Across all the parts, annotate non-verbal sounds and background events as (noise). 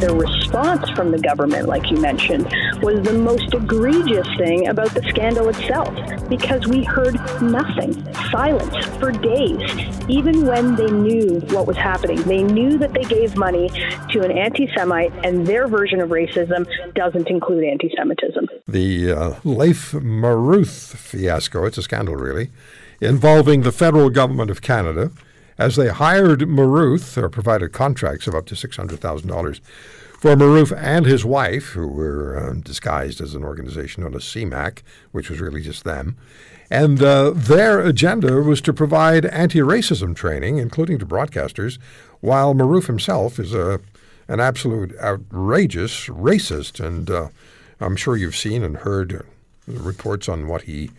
the response from the government, like you mentioned, was the most egregious thing about the scandal itself because we heard nothing, silence for days, even when they knew what was happening. They knew that they gave money to an anti Semite, and their version of racism doesn't include anti Semitism. The uh, Laith Marouf fiasco, it's a scandal, really, involving the federal government of Canada as they hired Marouf or provided contracts of up to $600,000 for Marouf and his wife, who were uh, disguised as an organization known as CMAC, which was really just them. And uh, their agenda was to provide anti racism training, including to broadcasters, while Marouf himself is a, an absolute outrageous racist. And uh, I'm sure you've seen and heard reports on what he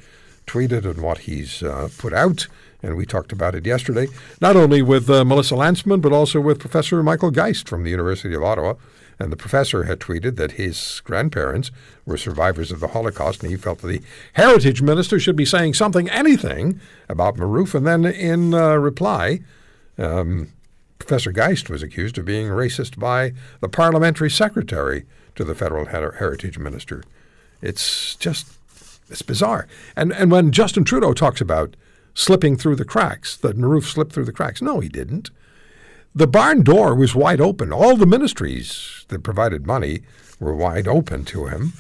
tweeted and what he's uh, put out and we talked about it yesterday, not only with uh, Melissa Lantsman, but also with Professor Michael Geist from the University of Ottawa. And the professor had tweeted that his grandparents were survivors of the Holocaust, and he felt that the heritage minister should be saying something, anything, about Marouf. And then in uh, reply, um, Professor Geist was accused of being racist by the parliamentary secretary to the federal her- heritage minister. It's just it's bizarre. And and when Justin Trudeau talks about slipping through the cracks, that Marouf slipped through the cracks. No, he didn't. The barn door was wide open. All the ministries that provided money were wide open to him.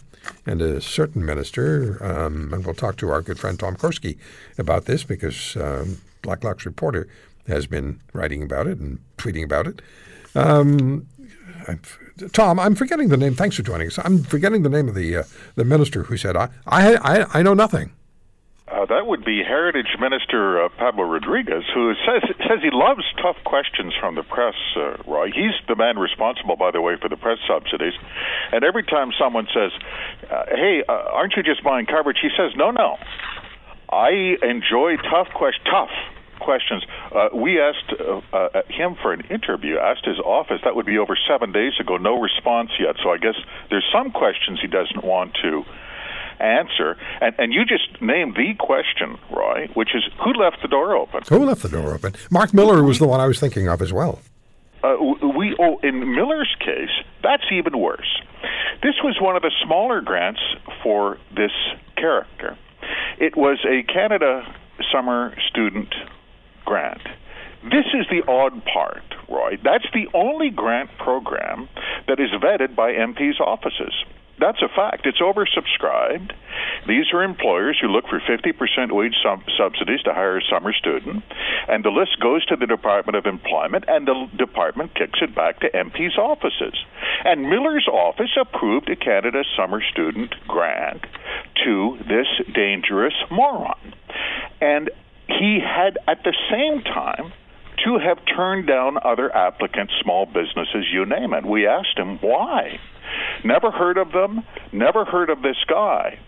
And a certain minister, um, and we'll talk to our good friend Tom Korski about this because um, Blacklock's reporter has been writing about it and tweeting about it. Um, Tom, I'm forgetting the name. Thanks for joining us. I'm forgetting the name of the uh, the minister who said, I, I, I know nothing." Uh, that would be Heritage Minister uh, Pablo Rodriguez, who says says he loves tough questions from the press. Uh, Roy, he's the man responsible, by the way, for the press subsidies. And every time someone says, uh, "Hey, uh, aren't you just buying coverage?" he says, "No, no. I enjoy tough questions. Tough." Questions. Uh, we asked uh, uh, him for an interview, asked his office. That would be over seven days ago. No response yet. So I guess there's some questions he doesn't want to answer. And, and you just named the question, Roy, which is who left the door open? Who left the door open? Marc Miller was the one I was thinking of as well. Uh, we oh, in Miller's case, that's even worse. This was one of the smaller grants for this character. It was a Canada Summer Student Grant. This is the odd part, Roy. That's the only grant program that is vetted by MPs' offices. That's a fact. It's oversubscribed. These are employers who look for 50% wage sub- subsidies to hire a summer student, and the list goes to the Department of Employment, and the department kicks it back to MP's offices. And Miller's office approved a Canada Summer Student grant to this dangerous moron. And he had, at the same time, to have turned down other applicants, small businesses, you name it. We asked him why. Never heard of them, never heard of this guy.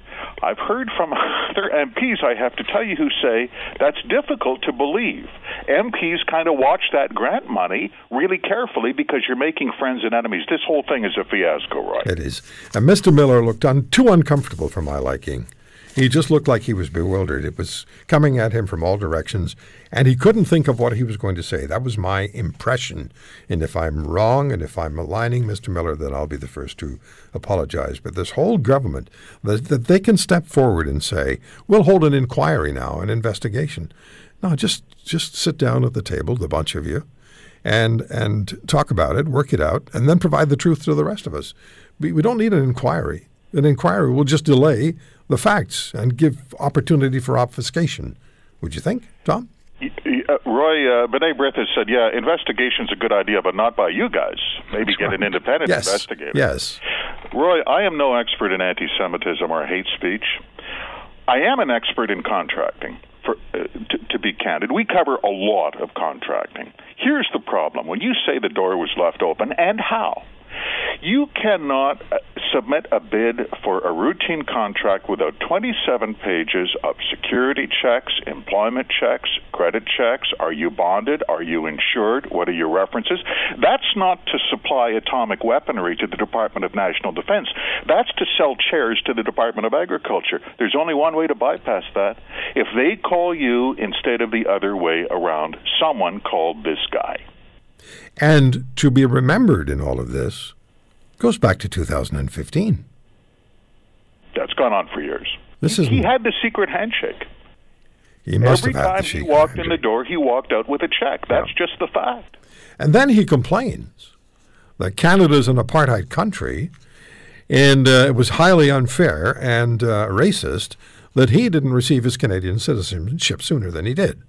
I've heard from (laughs) other MPs, I have to tell you, who say that's difficult to believe. MPs kind of watch that grant money really carefully because you're making friends and enemies. This whole thing is a fiasco, right? It is. And Mr. Miller looked un- too uncomfortable for my liking. He just looked like he was bewildered. It was coming at him from all directions, and he couldn't think of what he was going to say. That was my impression. And if I'm wrong and if I'm maligning Mr. Miller, then I'll be the first to apologize. But this whole government, that, they can step forward and say, we'll hold an inquiry now, an investigation. No, just just sit down at the table, the bunch of you, and and talk about it, work it out, and then provide the truth to the rest of us. We, we don't need an inquiry. An inquiry will just delay the facts and give opportunity for obfuscation. Would you think, Tom? Uh, Roy, uh, B'nai B'rith has said, yeah, investigation's a good idea, but not by you guys. Maybe That's get right. an independent yes. investigator. Yes. Roy, I am no expert in anti Semitism or hate speech. I am an expert in contracting. For, uh, to, to be candid, we cover a lot of contracting. Here's the problem when you say the door was left open, and how? You cannot uh, submit a bid for a routine contract without 27 pages of security checks, employment checks, credit checks. Are you bonded? Are you insured? What are your references? That's not to supply atomic weaponry to the Department of National Defense. That's to sell chairs to the Department of Agriculture. There's only one way to bypass that. If they call you instead of the other way around, someone called this guy. And to be remembered in all of this goes back to 2015. That's gone on for years. This is he had the secret handshake. He must Every have had time he walked in the door, he walked out with a check. That's just the fact. And then he complains that Canada's an apartheid country and uh, it was highly unfair and uh, racist that he didn't receive his Canadian citizenship sooner than he did.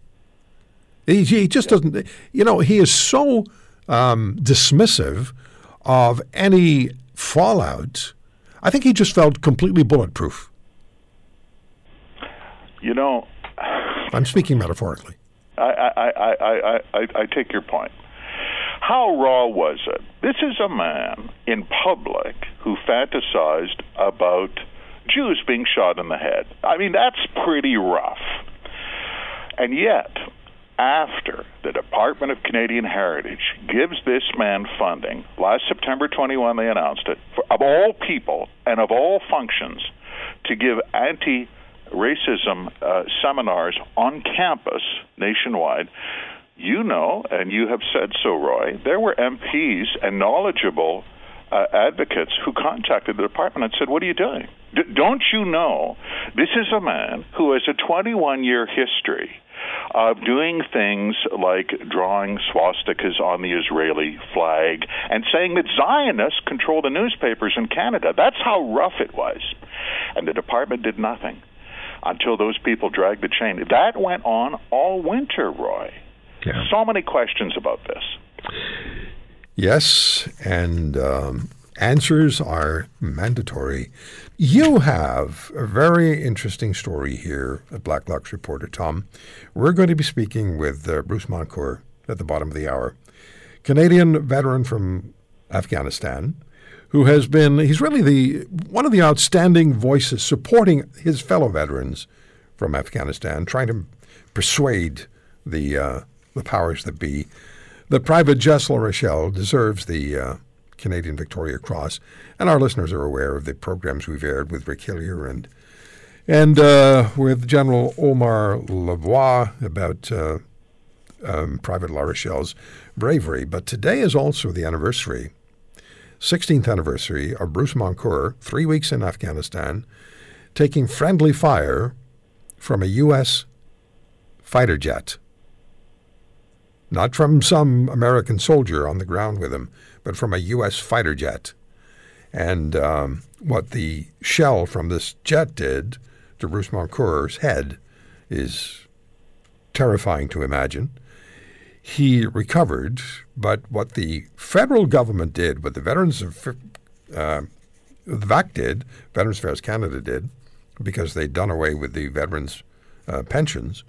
He, he just doesn't, you know, he is so um, dismissive of any fallout. I think he just felt completely bulletproof. You know, I'm speaking metaphorically. I, I, I, I, I, I take your point. How raw was it? This is a man in public who fantasized about Jews being shot in the head. I mean, that's pretty rough. And yet, after the Department of Canadian Heritage gives this man funding, last September 21 they announced it, for, of all people and of all functions, to give anti racism uh, seminars on campus nationwide. You know, and you have said so, Roy, there were MPs and knowledgeable uh, advocates who contacted the department and said, What are you doing? D- don't you know this is a man who has a 21 year history of doing things like drawing swastikas on the Israeli flag and saying that Zionists control the newspapers in Canada. That's how rough it was. And the department did nothing until those people dragged the chain. That went on all winter, Roy. Yeah. So many questions about this. Yes, and um, answers are mandatory. You have a very interesting story here at Blacklock's Reporter, Tom. We're going to be speaking with uh, Bruce Moncur at the bottom of the hour, Canadian veteran from Afghanistan, who has been, he's really the one of the outstanding voices supporting his fellow veterans from Afghanistan, trying to persuade the, uh, the powers that be that Private Jess Rochelle deserves the uh, Canadian Victoria Cross, and our listeners are aware of the programs we've aired with Rick Hillier and and uh, with General Omer Lavoie about uh, um, Private Larochelle's bravery. But today is also the anniversary, 16th anniversary of Bruce Moncur, three weeks in Afghanistan, taking friendly fire from a U.S. fighter jet not from some American soldier on the ground with him, but from a U.S. fighter jet. And um, what the shell from this jet did to Bruce Moncur's head is terrifying to imagine. He recovered, but what the federal government did, what the Veterans of uh, the VAC did, Veterans Affairs Canada did, because they'd done away with the veterans' uh, pensions,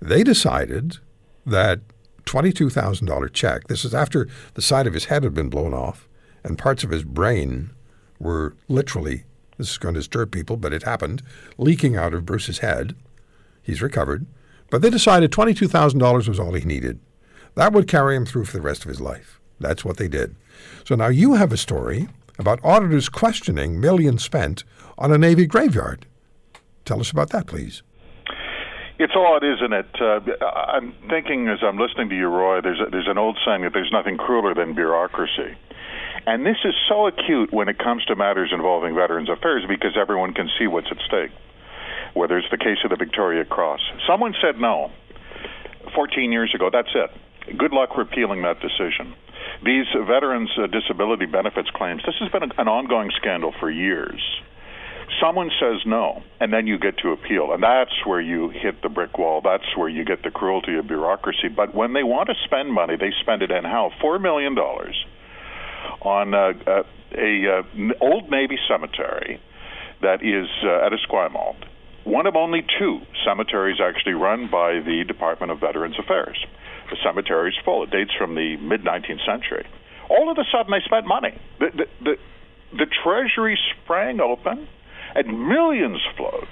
they decided that $22,000 check. This is after the side of his head had been blown off and parts of his brain were literally, this is going to disturb people, but it happened, leaking out of Bruce's head. He's recovered. But they decided $22,000 was all he needed. That would carry him through for the rest of his life. That's what they did. So now you have a story about auditors questioning millions spent on a Navy graveyard. Tell us about that, please. It's odd, isn't it? Uh, I'm thinking as I'm listening to you, Roy. There's a, there's an old saying that there's nothing crueler than bureaucracy, and this is so acute when it comes to matters involving Veterans Affairs because everyone can see what's at stake. Whether it's the case of the Victoria Cross, someone said no 14 years ago. That's it. Good luck repealing that decision. These veterans' disability benefits claims. This has been an ongoing scandal for years someone says no, and then you get to appeal, and that's where you hit the brick wall. That's where you get the cruelty of bureaucracy. But when they want to spend money, they spend it in how? Four million dollars on uh, uh, a uh, old Navy cemetery that is uh, at Esquimalt, one of only two cemeteries actually run by the Department of Veterans Affairs. The cemetery is full. It dates from the mid 19th century. All of a sudden, they spent money. The, the, the, the Treasury sprang open, and millions flowed.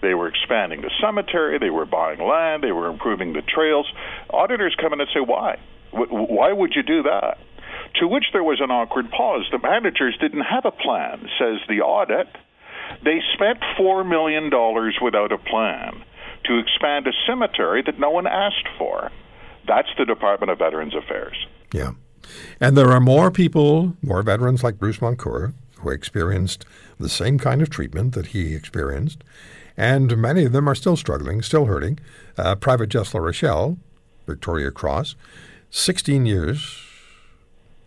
They were expanding the cemetery, they were buying land, they were improving the trails. Auditors come in and say, why? Why would you do that? To which there was an awkward pause. The managers didn't have a plan, says the audit. They spent $4 million without a plan to expand a cemetery that no one asked for. That's the Department of Veterans Affairs. Yeah. And there are more people, more veterans like Bruce Moncur, who experienced the same kind of treatment that he experienced. And many of them are still struggling, still hurting. Uh, Private Jess Larochelle, Victoria Cross, 16 years,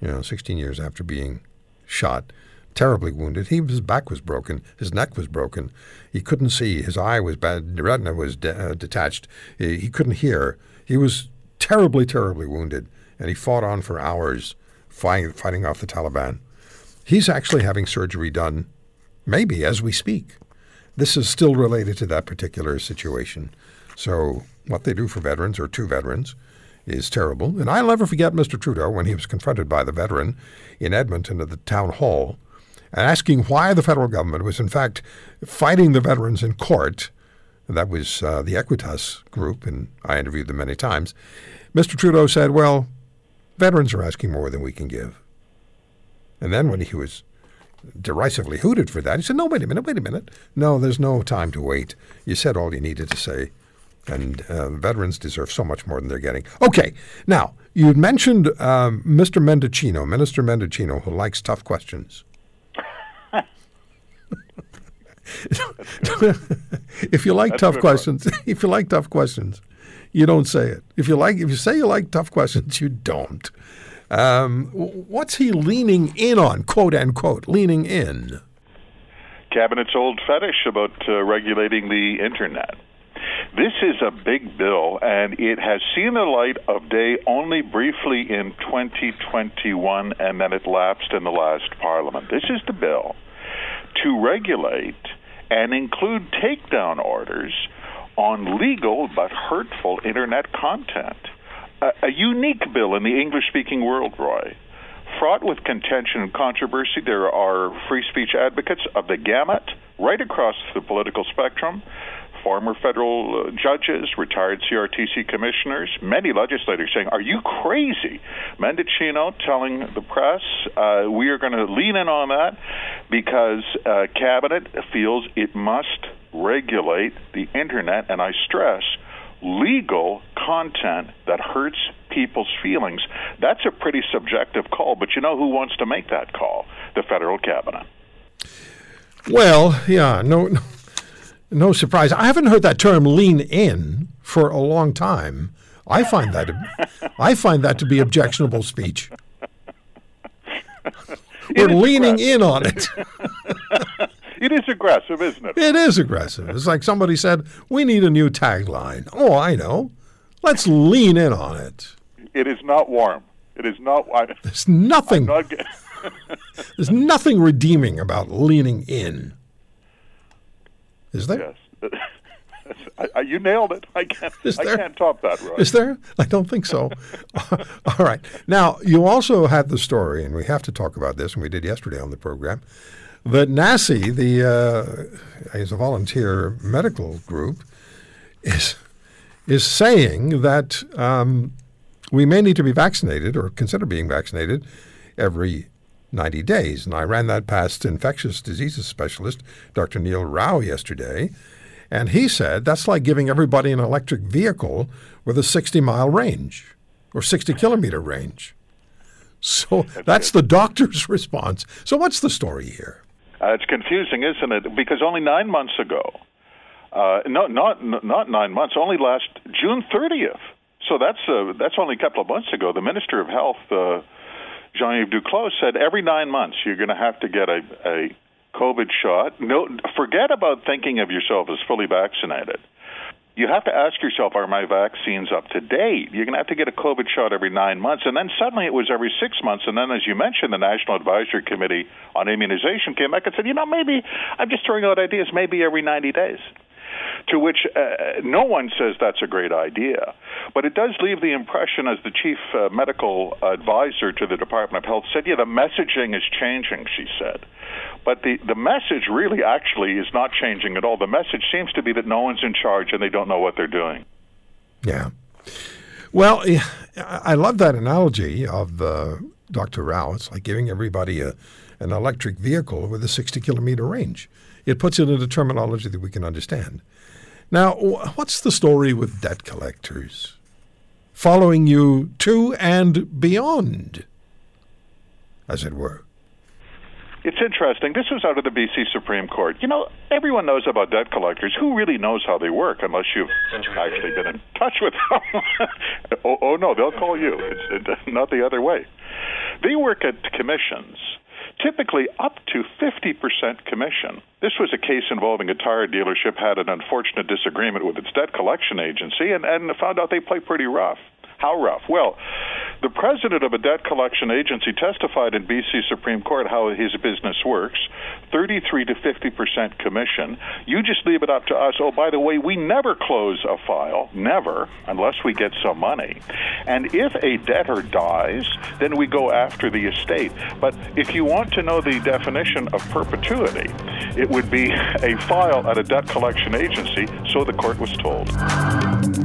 you know, 16 years after being shot, terribly wounded. He, his back was broken, his neck was broken. He couldn't see, his eye was bad, the retina was de- uh, detached. He, he couldn't hear. He was terribly, terribly wounded, and he fought on for hours fighting, fighting off the Taliban. He's actually having surgery done, maybe as we speak. This is still related to that particular situation. So, what they do for veterans or to veterans is terrible. And I'll never forget Mr. Trudeau when he was confronted by the veteran in Edmonton at the town hall and asking why the federal government was, in fact, fighting the veterans in court. That was uh, the Equitas group, and I interviewed them many times. Mr. Trudeau said, Well, veterans are asking more than we can give. And then when he was derisively hooted for that, he said, No, wait a minute, wait a minute. No, there's no time to wait. You said all you needed to say. And uh, veterans deserve so much more than they're getting. Okay, now, you mentioned um, Mr. Mendicino, Minister Mendicino, who likes tough questions. if you like That's tough questions, (laughs) if you like tough questions, you don't say it. If you like, if you say you like tough questions, you don't. Um, what's he leaning in on, quote unquote, leaning in? Cabinet's old fetish about uh, regulating the internet. This is a big bill, and it has seen the light of day only briefly in 2021, and then it lapsed in the last parliament. This is the bill to regulate and include takedown orders on legal but hurtful internet content. A, a unique bill in the English speaking world, Roy. Fraught with contention and controversy, there are free speech advocates of the gamut right across the political spectrum former federal uh, judges, retired CRTC commissioners, many legislators saying, Are you crazy? Mendicino telling the press, uh, We are going to lean in on that because uh, Cabinet feels it must regulate the Internet, and I stress, legal content that hurts people's feelings. That's a pretty subjective call, but you know who wants to make that call? The federal cabinet. Well, yeah, no, no no surprise. I haven't heard that term "lean in" for a long time. I find that I find that to be objectionable speech. (laughs) We're leaning in on it. (laughs) it is aggressive, isn't it? It is aggressive. It's like somebody said, "We need a new tagline." Oh, I know. Let's lean in on it. It is not warm. It is not. I, There's nothing. Not (laughs) there's nothing redeeming about leaning in. Is there? Yes. (laughs) I, I, you nailed it. I can't. is there, I can't top that. Right? Is there? I don't think so. (laughs) All right. Now you also had the story, and we have to talk about this, and we did yesterday on the program. That NACI, the uh, as a volunteer medical group, is is saying that um, we may need to be vaccinated or consider being vaccinated every 90 days. And I ran that past infectious diseases specialist, Dr. Neil Rau, yesterday. And he said that's like giving everybody an electric vehicle with a 60 mile range or 60 kilometer range. So that's, the doctor's (laughs) response. So, what's the story here? Uh, it's confusing, isn't it? Because only nine months ago, uh, no, not not nine months, only last June 30th. So that's uh, that's only a couple of months ago. The Minister of Health, uh, Jean-Yves Duclos said every nine months you're going to have to get a, a COVID shot. No, forget about thinking of yourself as fully vaccinated. You have to ask yourself, are my vaccines up to date? You're going to have to get a COVID shot every nine months. And then suddenly it was every six months. And then, as you mentioned, the National Advisory Committee on Immunization came back and said, you know, maybe I'm just throwing out ideas, maybe every 90 days. To which uh, no one says that's a great idea. But it does leave the impression, as the chief uh, medical advisor to the Department of Health said, yeah, the messaging is changing, she said. But the, the message really actually is not changing at all. The message seems to be that no one's in charge and they don't know what they're doing. Yeah. Well, I love that analogy of uh, Dr. Rau. It's like giving everybody a, an electric vehicle with a 60 kilometer range. It puts it into terminology that we can understand. Now, what's the story with debt collectors? Following you to and beyond, as it were. It's interesting. This was out of the BC Supreme Court. You know, everyone knows about debt collectors. Who really knows how they work unless you've actually been in touch with them? (laughs) oh, oh, no, they'll call you. It's it, (laughs) not the other way. They work at commissions typically up to 50% commission. This was a case involving a tire dealership had an unfortunate disagreement with its debt collection agency and, and found out they play pretty rough. How rough? Well, the president of a debt collection agency testified in BC Supreme Court how his business works 33 to 50 percent commission. You just leave it up to us. Oh, by the way, we never close a file, never, unless we get some money. And if a debtor dies, then we go after the estate. But if you want to know the definition of perpetuity, it would be (laughs) a file at a debt collection agency, so the court was told.